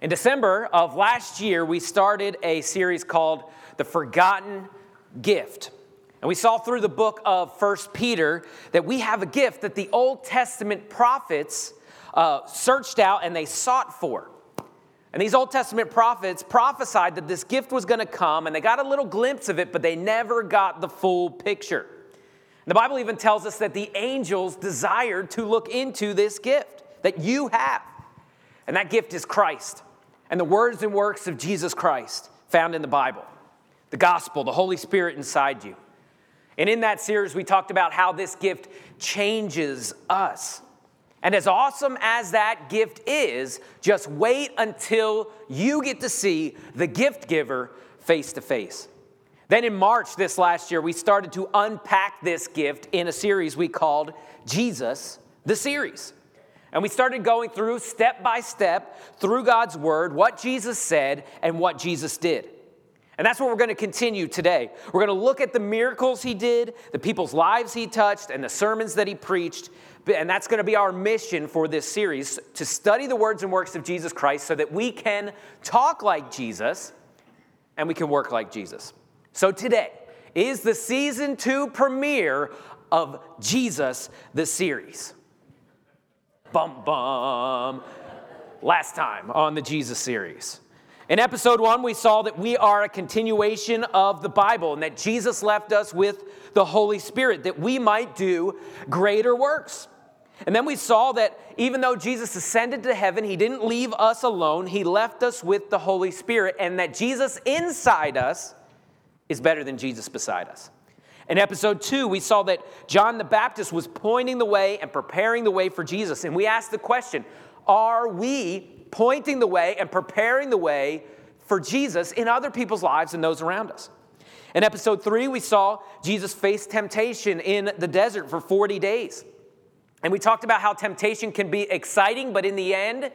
In December of last year, we started a series called The Forgotten Gift. And we saw through the book of First Peter that we have a gift that the Old Testament prophets uh, searched out and they sought for. And these Old Testament prophets prophesied that this gift was going to come, and they got a little glimpse of it, but they never got the full picture. The Bible even tells us that the angels desired to look into this gift that you have. And that gift is Christ and the words and works of Jesus Christ found in the Bible, the gospel, the Holy Spirit inside you. And in that series, we talked about how this gift changes us. And as awesome as that gift is, just wait until you get to see the gift giver face to face. Then in March this last year, we started to unpack this gift in a series we called Jesus the Series. And we started going through step by step through God's word what Jesus said and what Jesus did. And that's what we're going to continue today. We're going to look at the miracles he did, the people's lives he touched, and the sermons that he preached. And that's going to be our mission for this series to study the words and works of Jesus Christ so that we can talk like Jesus and we can work like Jesus. So today is the season two premiere of Jesus, the series. Bum bum. Last time on the Jesus series. In episode one, we saw that we are a continuation of the Bible and that Jesus left us with the Holy Spirit that we might do greater works. And then we saw that even though Jesus ascended to heaven, he didn't leave us alone, he left us with the Holy Spirit, and that Jesus inside us is better than Jesus beside us. In episode two, we saw that John the Baptist was pointing the way and preparing the way for Jesus. And we asked the question Are we pointing the way and preparing the way for Jesus in other people's lives and those around us? In episode three, we saw Jesus face temptation in the desert for 40 days. And we talked about how temptation can be exciting, but in the end,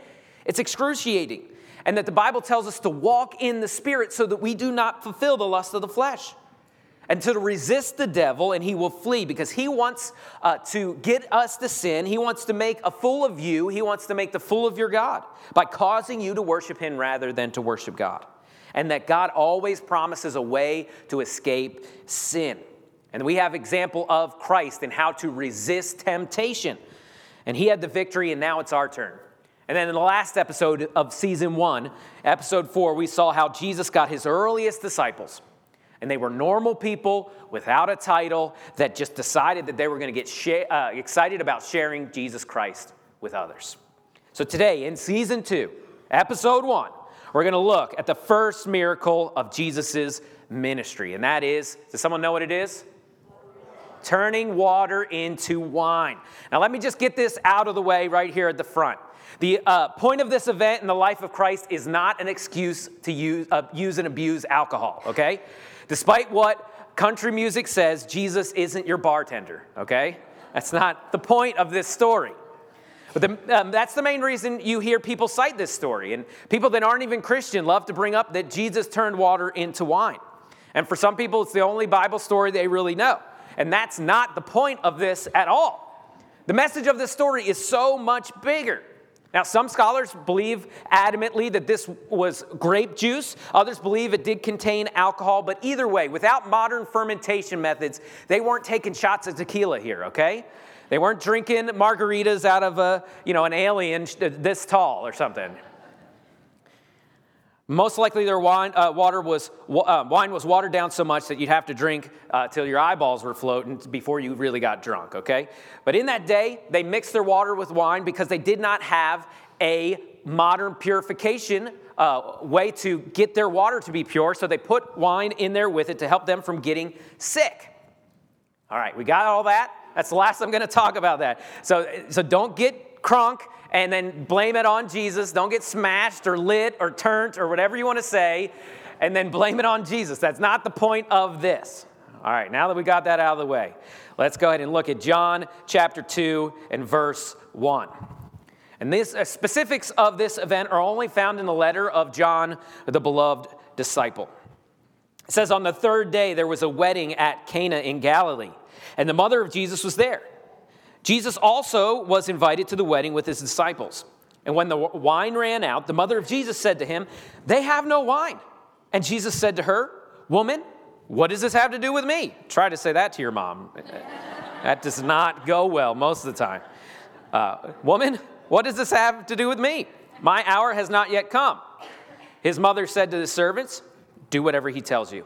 it's excruciating. And that the Bible tells us to walk in the Spirit so that we do not fulfill the lust of the flesh and to resist the devil, and he will flee because he wants uh, to get us to sin. He wants to make a fool of you. He wants to make the fool of your God by causing you to worship him rather than to worship God. And that God always promises a way to escape sin. And we have example of Christ and how to resist temptation. And he had the victory, and now it's our turn. And then in the last episode of season one, episode four, we saw how Jesus got his earliest disciples and they were normal people without a title that just decided that they were going to get sh- uh, excited about sharing Jesus Christ with others. So today, in season two, episode one, we're going to look at the first miracle of Jesus' ministry, and that is does someone know what it is? Turning water into wine. Now, let me just get this out of the way right here at the front. The uh, point of this event in the life of Christ is not an excuse to use, uh, use and abuse alcohol, okay? Despite what country music says, Jesus isn't your bartender, okay? That's not the point of this story. But the, um, that's the main reason you hear people cite this story. And people that aren't even Christian love to bring up that Jesus turned water into wine. And for some people, it's the only Bible story they really know. And that's not the point of this at all. The message of this story is so much bigger. Now, some scholars believe adamantly that this was grape juice. Others believe it did contain alcohol. But either way, without modern fermentation methods, they weren't taking shots of tequila here, okay? They weren't drinking margaritas out of a, you know, an alien this tall or something. Most likely, their wine, uh, water was, uh, wine was watered down so much that you'd have to drink uh, till your eyeballs were floating before you really got drunk, okay? But in that day, they mixed their water with wine because they did not have a modern purification uh, way to get their water to be pure, so they put wine in there with it to help them from getting sick. All right, we got all that? That's the last I'm going to talk about that. So, so don't get crunk and then blame it on Jesus. Don't get smashed or lit or turned or whatever you want to say, and then blame it on Jesus. That's not the point of this. All right, now that we got that out of the way, let's go ahead and look at John chapter 2 and verse 1. And the uh, specifics of this event are only found in the letter of John, the beloved disciple. It says, On the third day, there was a wedding at Cana in Galilee, and the mother of Jesus was there. Jesus also was invited to the wedding with his disciples. And when the wine ran out, the mother of Jesus said to him, They have no wine. And Jesus said to her, Woman, what does this have to do with me? Try to say that to your mom. that does not go well most of the time. Uh, Woman, what does this have to do with me? My hour has not yet come. His mother said to the servants, Do whatever he tells you.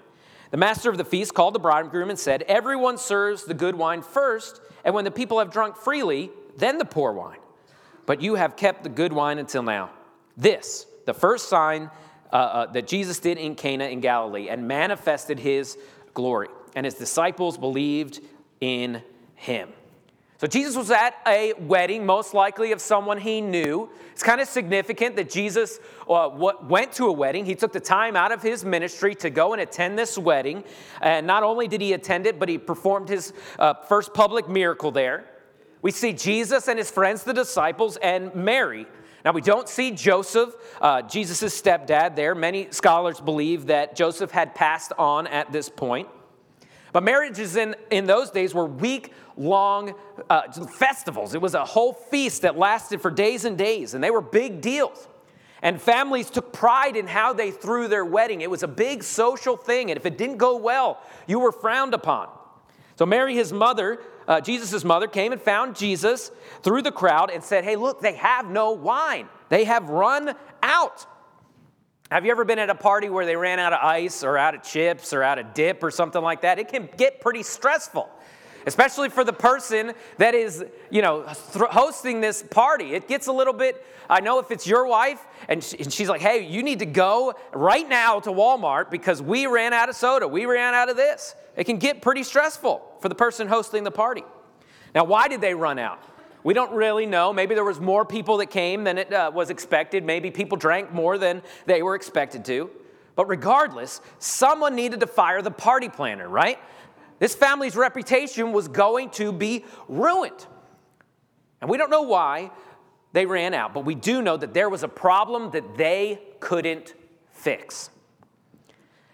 The master of the feast called the bridegroom and said, Everyone serves the good wine first, and when the people have drunk freely, then the poor wine. But you have kept the good wine until now. This, the first sign uh, uh, that Jesus did in Cana in Galilee, and manifested his glory. And his disciples believed in him. So Jesus was at a wedding, most likely of someone he knew. It's kind of significant that Jesus uh, went to a wedding. He took the time out of his ministry to go and attend this wedding. And not only did he attend it, but he performed his uh, first public miracle there. We see Jesus and his friends, the disciples, and Mary. Now, we don't see Joseph, uh, Jesus' stepdad, there. Many scholars believe that Joseph had passed on at this point. But marriages in, in those days were week long uh, festivals. It was a whole feast that lasted for days and days, and they were big deals. And families took pride in how they threw their wedding. It was a big social thing, and if it didn't go well, you were frowned upon. So, Mary, his mother, uh, Jesus' mother, came and found Jesus through the crowd and said, Hey, look, they have no wine. They have run out. Have you ever been at a party where they ran out of ice or out of chips or out of dip or something like that? It can get pretty stressful, especially for the person that is, you know, hosting this party. It gets a little bit, I know if it's your wife and, she, and she's like, hey, you need to go right now to Walmart because we ran out of soda, we ran out of this. It can get pretty stressful for the person hosting the party. Now, why did they run out? We don't really know. Maybe there was more people that came than it uh, was expected. Maybe people drank more than they were expected to. But regardless, someone needed to fire the party planner, right? This family's reputation was going to be ruined. And we don't know why they ran out, but we do know that there was a problem that they couldn't fix.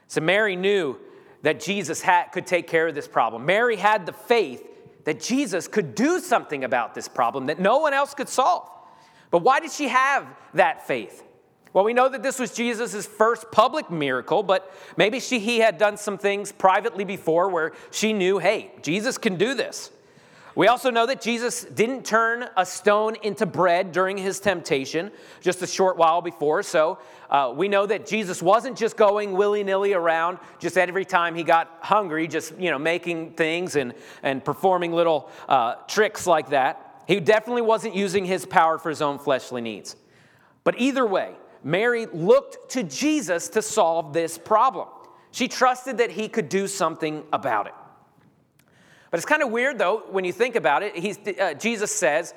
So Mary knew that Jesus had, could take care of this problem. Mary had the faith that Jesus could do something about this problem that no one else could solve. But why did she have that faith? Well, we know that this was Jesus' first public miracle, but maybe she, he had done some things privately before where she knew, hey, Jesus can do this. We also know that Jesus didn't turn a stone into bread during his temptation just a short while before. So uh, we know that Jesus wasn't just going willy nilly around just every time he got hungry, just you know making things and, and performing little uh, tricks like that. He definitely wasn't using his power for his own fleshly needs. But either way, Mary looked to Jesus to solve this problem. She trusted that he could do something about it. But it's kind of weird, though, when you think about it. Uh, Jesus says,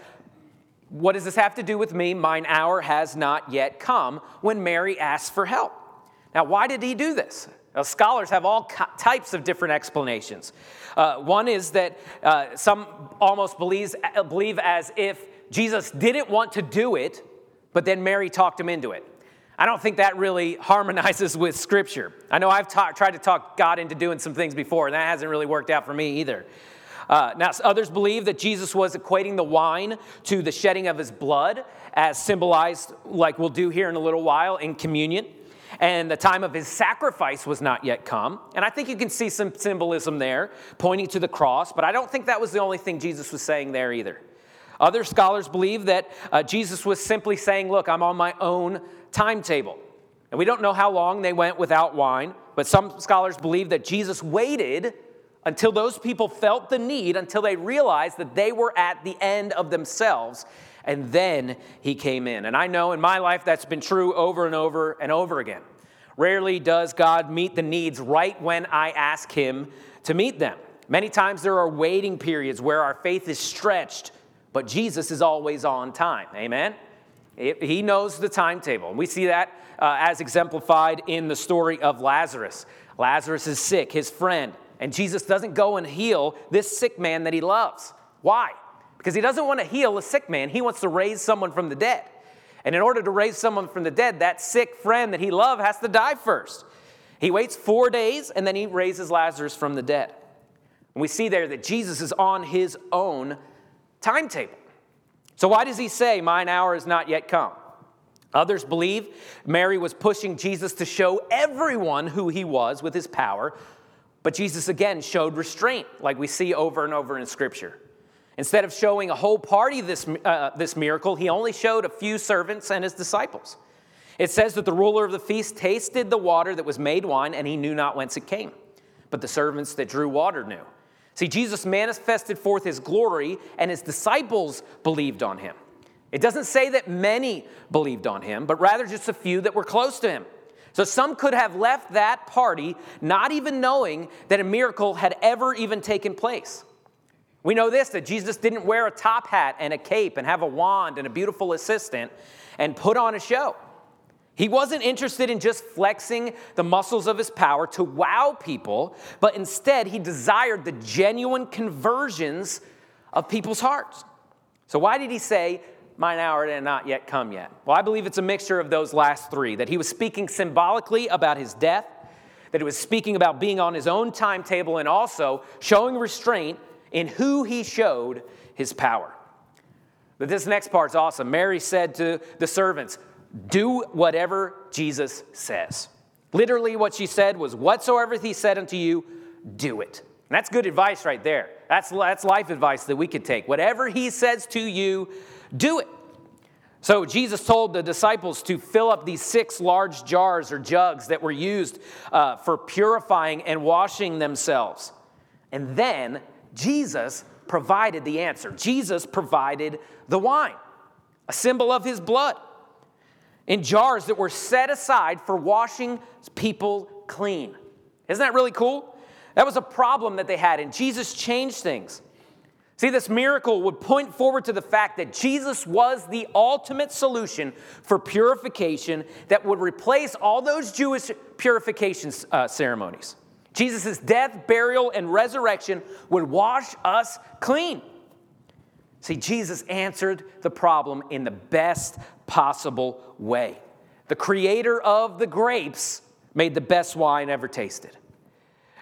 What does this have to do with me? Mine hour has not yet come when Mary asks for help. Now, why did he do this? Now, scholars have all types of different explanations. Uh, one is that uh, some almost believes, uh, believe as if Jesus didn't want to do it, but then Mary talked him into it. I don't think that really harmonizes with Scripture. I know I've ta- tried to talk God into doing some things before, and that hasn't really worked out for me either. Uh, now, others believe that Jesus was equating the wine to the shedding of his blood, as symbolized, like we'll do here in a little while, in communion. And the time of his sacrifice was not yet come. And I think you can see some symbolism there, pointing to the cross, but I don't think that was the only thing Jesus was saying there either. Other scholars believe that uh, Jesus was simply saying, Look, I'm on my own timetable. And we don't know how long they went without wine, but some scholars believe that Jesus waited until those people felt the need, until they realized that they were at the end of themselves, and then he came in. And I know in my life that's been true over and over and over again. Rarely does God meet the needs right when I ask him to meet them. Many times there are waiting periods where our faith is stretched, but Jesus is always on time. Amen? He knows the timetable. And we see that uh, as exemplified in the story of Lazarus. Lazarus is sick, his friend, and Jesus doesn't go and heal this sick man that he loves. Why? Because he doesn't want to heal a sick man, he wants to raise someone from the dead. And in order to raise someone from the dead, that sick friend that he loved has to die first. He waits four days and then he raises Lazarus from the dead. And we see there that Jesus is on his own timetable. So, why does he say, Mine hour is not yet come? Others believe Mary was pushing Jesus to show everyone who he was with his power, but Jesus again showed restraint, like we see over and over in Scripture. Instead of showing a whole party this, uh, this miracle, he only showed a few servants and his disciples. It says that the ruler of the feast tasted the water that was made wine, and he knew not whence it came. But the servants that drew water knew. See, Jesus manifested forth his glory, and his disciples believed on him. It doesn't say that many believed on him, but rather just a few that were close to him. So some could have left that party not even knowing that a miracle had ever even taken place. We know this that Jesus didn't wear a top hat and a cape and have a wand and a beautiful assistant and put on a show. He wasn't interested in just flexing the muscles of his power to wow people, but instead he desired the genuine conversions of people's hearts. So, why did he say, Mine hour had not yet come yet? Well, I believe it's a mixture of those last three that he was speaking symbolically about his death, that he was speaking about being on his own timetable, and also showing restraint in who he showed his power. But this next part's awesome. Mary said to the servants, Do whatever Jesus says. Literally, what she said was, Whatsoever he said unto you, do it. And that's good advice right there. That's, that's life advice that we could take. Whatever he says to you, do it. So Jesus told the disciples to fill up these six large jars or jugs that were used uh, for purifying and washing themselves. And then Jesus provided the answer. Jesus provided the wine, a symbol of his blood, in jars that were set aside for washing people clean. Isn't that really cool? That was a problem that they had, and Jesus changed things. See, this miracle would point forward to the fact that Jesus was the ultimate solution for purification that would replace all those Jewish purification uh, ceremonies. Jesus' death, burial, and resurrection would wash us clean. See, Jesus answered the problem in the best possible way. The creator of the grapes made the best wine ever tasted.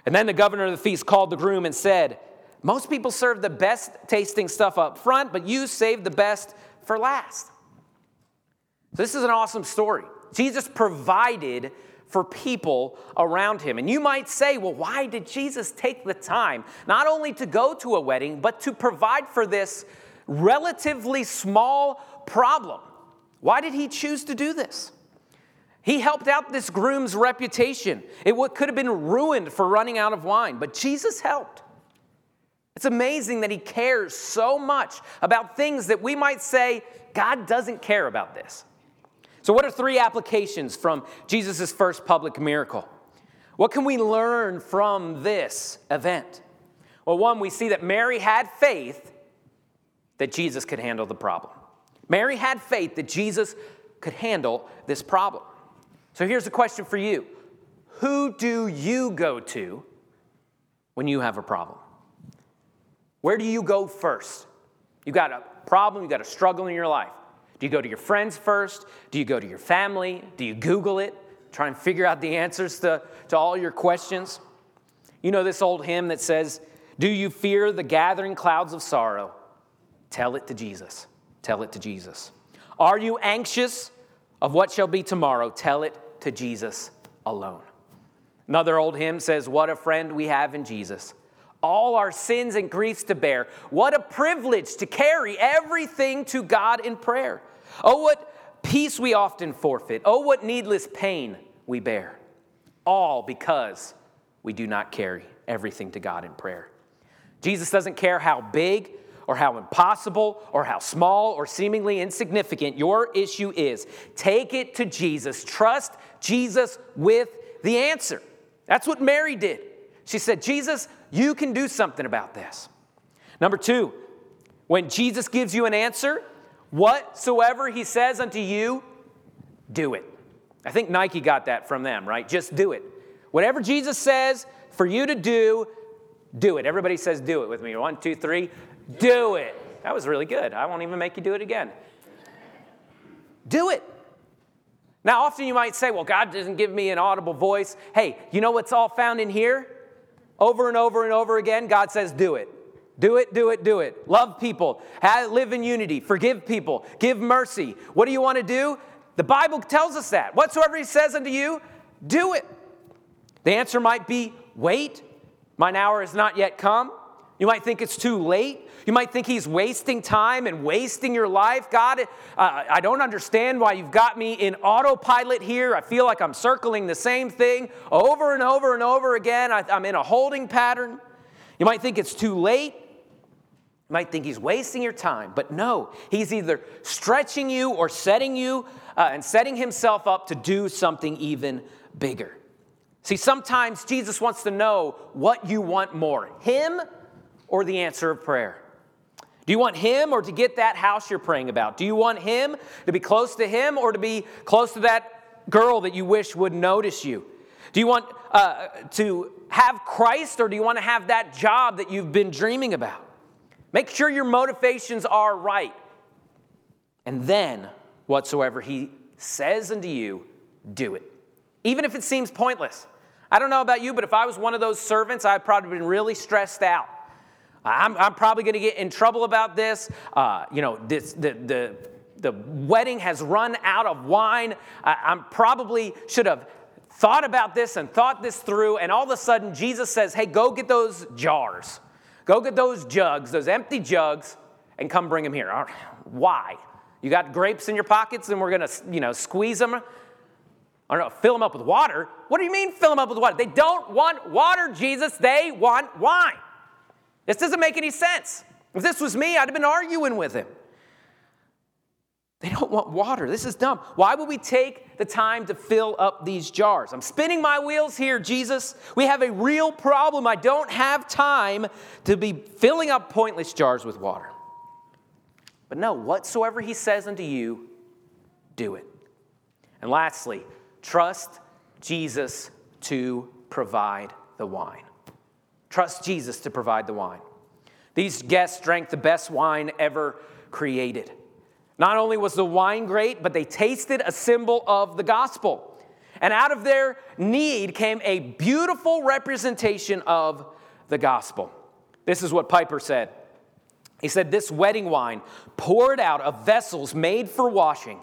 And then the governor of the feast called the groom and said, Most people serve the best tasting stuff up front, but you saved the best for last. So this is an awesome story. Jesus provided for people around him. And you might say, well, why did Jesus take the time not only to go to a wedding, but to provide for this relatively small problem? Why did he choose to do this? He helped out this groom's reputation. It could have been ruined for running out of wine, but Jesus helped. It's amazing that he cares so much about things that we might say, God doesn't care about this. So, what are three applications from Jesus' first public miracle? What can we learn from this event? Well, one, we see that Mary had faith that Jesus could handle the problem. Mary had faith that Jesus could handle this problem. So, here's a question for you Who do you go to when you have a problem? Where do you go first? You got a problem, you got a struggle in your life. Do you go to your friends first? Do you go to your family? Do you Google it? Try and figure out the answers to, to all your questions? You know this old hymn that says, Do you fear the gathering clouds of sorrow? Tell it to Jesus. Tell it to Jesus. Are you anxious of what shall be tomorrow? Tell it to Jesus alone. Another old hymn says, What a friend we have in Jesus all our sins and griefs to bear. What a privilege to carry everything to God in prayer. Oh, what peace we often forfeit. Oh, what needless pain we bear. All because we do not carry everything to God in prayer. Jesus doesn't care how big or how impossible or how small or seemingly insignificant your issue is. Take it to Jesus. Trust Jesus with the answer. That's what Mary did. She said, Jesus, you can do something about this. Number two, when Jesus gives you an answer, Whatsoever he says unto you, do it. I think Nike got that from them, right? Just do it. Whatever Jesus says for you to do, do it. Everybody says do it with me. One, two, three. Do it. That was really good. I won't even make you do it again. Do it. Now, often you might say, well, God doesn't give me an audible voice. Hey, you know what's all found in here? Over and over and over again, God says, do it. Do it, do it, do it. Love people. Have, live in unity. Forgive people. Give mercy. What do you want to do? The Bible tells us that. Whatsoever He says unto you, do it. The answer might be wait. Mine hour has not yet come. You might think it's too late. You might think he's wasting time and wasting your life. God, uh, I don't understand why you've got me in autopilot here. I feel like I'm circling the same thing over and over and over again. I, I'm in a holding pattern. You might think it's too late. You might think he's wasting your time, but no, he's either stretching you or setting you uh, and setting himself up to do something even bigger. See, sometimes Jesus wants to know what you want more him or the answer of prayer. Do you want him or to get that house you're praying about? Do you want him to be close to him or to be close to that girl that you wish would notice you? Do you want uh, to have Christ or do you want to have that job that you've been dreaming about? Make sure your motivations are right. And then, whatsoever he says unto you, do it. Even if it seems pointless. I don't know about you, but if I was one of those servants, I'd probably been really stressed out. I'm, I'm probably going to get in trouble about this. Uh, you know, this, the, the, the wedding has run out of wine. I, I'm probably should have thought about this and thought this through. And all of a sudden, Jesus says, Hey, go get those jars. Go get those jugs, those empty jugs, and come bring them here. Why? You got grapes in your pockets and we're going to, you know, squeeze them? I don't know, fill them up with water. What do you mean fill them up with water? They don't want water, Jesus. They want wine. This doesn't make any sense. If this was me, I'd have been arguing with him. They don't want water. This is dumb. Why would we take the time to fill up these jars? I'm spinning my wheels here, Jesus. We have a real problem. I don't have time to be filling up pointless jars with water. But no, whatsoever he says unto you, do it. And lastly, trust Jesus to provide the wine. Trust Jesus to provide the wine. These guests drank the best wine ever created. Not only was the wine great, but they tasted a symbol of the gospel. And out of their need came a beautiful representation of the gospel. This is what Piper said. He said, This wedding wine, poured out of vessels made for washing,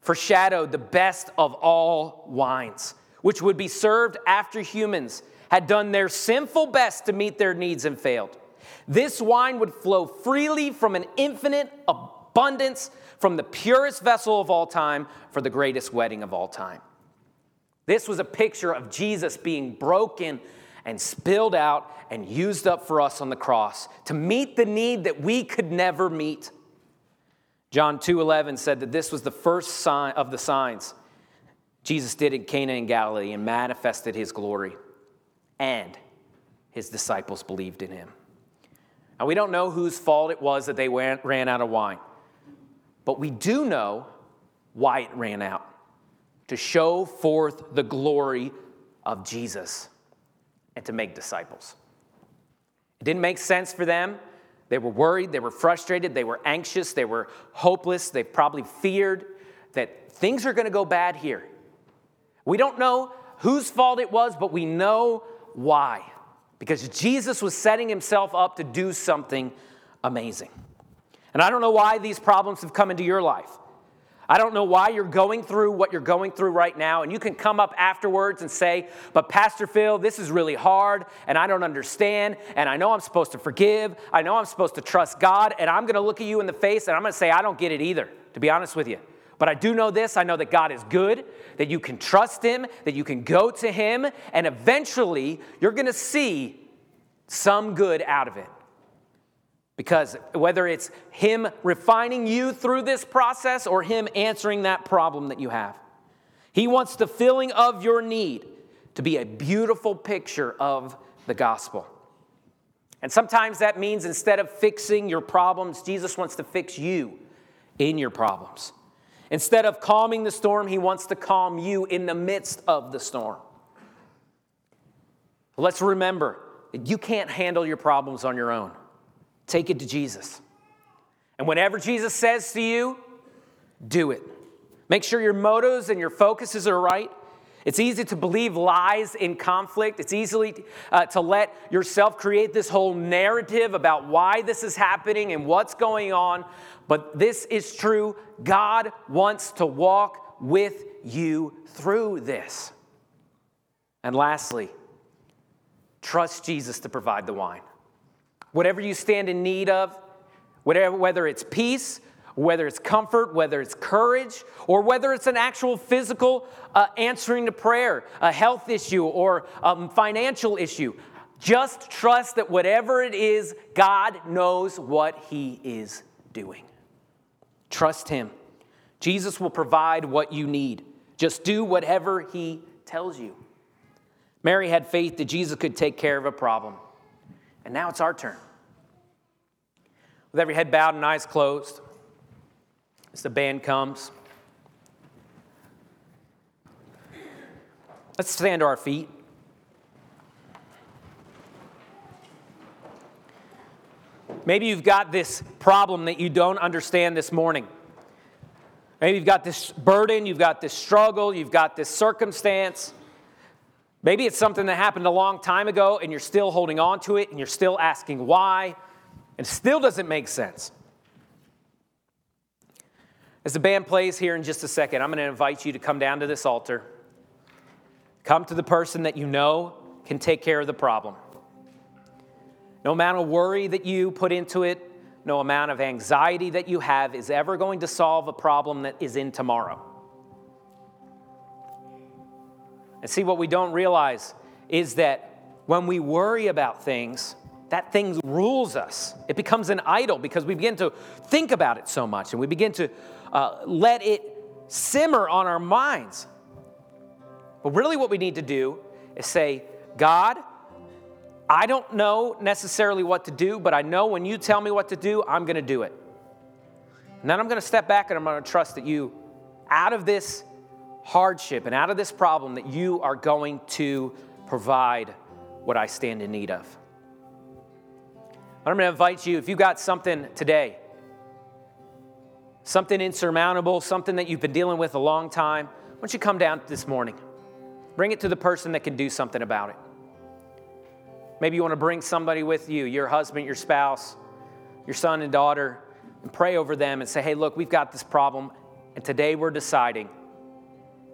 foreshadowed the best of all wines, which would be served after humans had done their sinful best to meet their needs and failed. This wine would flow freely from an infinite abundance from the purest vessel of all time for the greatest wedding of all time. This was a picture of Jesus being broken and spilled out and used up for us on the cross to meet the need that we could never meet. John 2:11 said that this was the first sign of the signs Jesus did in Cana in Galilee and manifested his glory and his disciples believed in him. Now, we don't know whose fault it was that they ran out of wine, but we do know why it ran out to show forth the glory of Jesus and to make disciples. It didn't make sense for them. They were worried, they were frustrated, they were anxious, they were hopeless, they probably feared that things are going to go bad here. We don't know whose fault it was, but we know why? Because Jesus was setting himself up to do something amazing. And I don't know why these problems have come into your life. I don't know why you're going through what you're going through right now. And you can come up afterwards and say, But Pastor Phil, this is really hard and I don't understand. And I know I'm supposed to forgive. I know I'm supposed to trust God. And I'm going to look at you in the face and I'm going to say, I don't get it either, to be honest with you. But I do know this I know that God is good, that you can trust Him, that you can go to Him, and eventually you're going to see some good out of it. Because whether it's Him refining you through this process or Him answering that problem that you have, He wants the filling of your need to be a beautiful picture of the gospel. And sometimes that means instead of fixing your problems, Jesus wants to fix you in your problems. Instead of calming the storm, He wants to calm you in the midst of the storm. Let's remember that you can't handle your problems on your own. Take it to Jesus. And whenever Jesus says to you, do it. Make sure your motives and your focuses are right. It's easy to believe lies in conflict. It's easy uh, to let yourself create this whole narrative about why this is happening and what's going on. But this is true. God wants to walk with you through this. And lastly, trust Jesus to provide the wine. Whatever you stand in need of, whatever, whether it's peace, whether it's comfort, whether it's courage, or whether it's an actual physical uh, answering to prayer, a health issue, or um, financial issue. Just trust that whatever it is, God knows what He is doing. Trust Him. Jesus will provide what you need. Just do whatever He tells you. Mary had faith that Jesus could take care of a problem. And now it's our turn. With every head bowed and eyes closed, as the band comes. Let's stand to our feet. Maybe you've got this problem that you don't understand this morning. Maybe you've got this burden, you've got this struggle, you've got this circumstance. Maybe it's something that happened a long time ago and you're still holding on to it and you're still asking why, and still doesn't make sense. As the band plays here in just a second, I'm going to invite you to come down to this altar. Come to the person that you know can take care of the problem. No amount of worry that you put into it, no amount of anxiety that you have is ever going to solve a problem that is in tomorrow. And see, what we don't realize is that when we worry about things, that thing rules us. It becomes an idol because we begin to think about it so much and we begin to uh, let it simmer on our minds. But really, what we need to do is say, God, I don't know necessarily what to do, but I know when you tell me what to do, I'm going to do it. And then I'm going to step back and I'm going to trust that you, out of this hardship and out of this problem, that you are going to provide what I stand in need of. I'm going to invite you, if you've got something today something insurmountable, something that you've been dealing with a long time, why don't you come down this morning? Bring it to the person that can do something about it. Maybe you want to bring somebody with you, your husband, your spouse, your son and daughter, and pray over them and say, hey, look, we've got this problem, and today we're deciding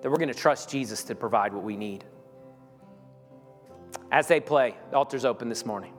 that we're going to trust Jesus to provide what we need. As they play, the altar's open this morning.